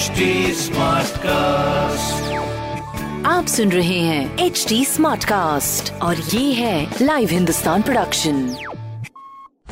HD cast आप सुन रहे हैं एच डी स्मार्ट कास्ट और ये है लाइव हिंदुस्तान प्रोडक्शन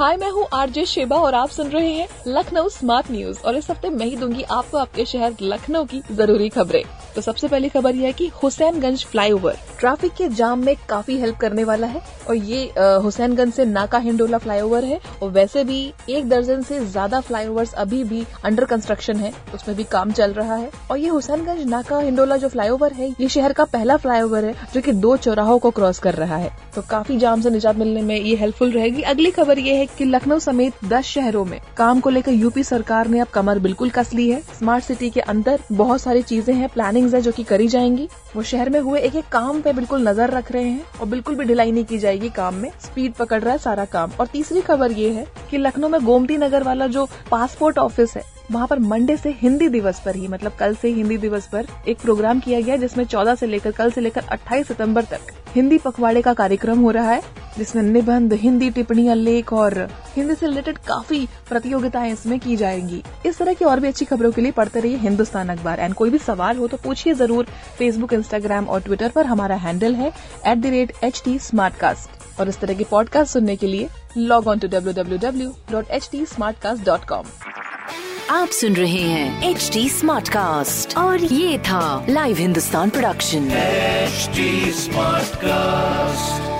हाय मैं हूँ आरजे शेबा और आप सुन रहे हैं लखनऊ स्मार्ट न्यूज़ और इस हफ़्ते मैं ही दूँगी आपको आपके शहर लखनऊ की ज़रूरी खबरें। तो सबसे पहली खबर यह है कि हुसैनगंज फ्लाईओवर। ट्रैफ़िक के जाम में काफ़ी हेल्प करने वाला है और ये हुसैनगंज से नाका हिंडोला फ्लाईओवर है और वैसे भी एक दर्जन से ज़्यादा फ्लाईओवर्स अभी भी अंडर कंस्ट्रक्शन है, उसमें भी काम चल रहा है। और ये हुसैनगंज नाका हिंडोला जो फ्लाईओवर है, ये शहर का पहला फ्लाईओवर है जो की दो चौराहों को क्रॉस कर रहा है। तो काफ़ी जाम से निजात मिलने में ये हेल्पफुल रहेगी। अगली खबर ये है की लखनऊ समेत दस शहरों में काम को लेकर यूपी सरकार ने अब कमर बिल्कुल कस ली है। स्मार्ट सिटी के अंदर बहुत सारी चीज़ें हैं, प्लानिंग्स है जो कि करी जाएँगी। वो शहर में हुए एक एक काम पे बिल्कुल नज़र रख रहे हैं और बिल्कुल भी ढिलाई नहीं की जाएगी काम में। स्पीड पकड़ रहा है सारा काम। और तीसरी खबर ये है कि लखनऊ में गोमती नगर वाला जो पासपोर्ट ऑफ़िस है, वहाँ पर मंडे से हिंदी दिवस पर ही मतलब कल से हिंदी दिवस पर एक प्रोग्राम किया गया जिसमें 14 से लेकर, कल से लेकर 28 सितंबर तक हिंदी पखवाड़े का कार्यक्रम हो रहा है। जिसमें निबंध हिंदी टिप्पणियाँ लेख और हिंदी से रिलेटेड काफ़ी प्रतियोगिताएँ इसमें की जाएँगी। इस तरह की और भी अच्छी खबरों के लिए पढ़ते रहिए हिंदुस्तान अखबार। एंड कोई भी सवाल हो तो पूछिए ज़रूर फेसबुक इंस्टाग्राम और ट्विटर पर। हमारा हैंडल है at the rate H T और इस तरह के पॉडकास्ट सुनने के लिए log on to W W W dot H T dot com आप सुन रहे हैं एच डी स्मार्ट कास्ट और ये था live Hindustan production HD Smartcast.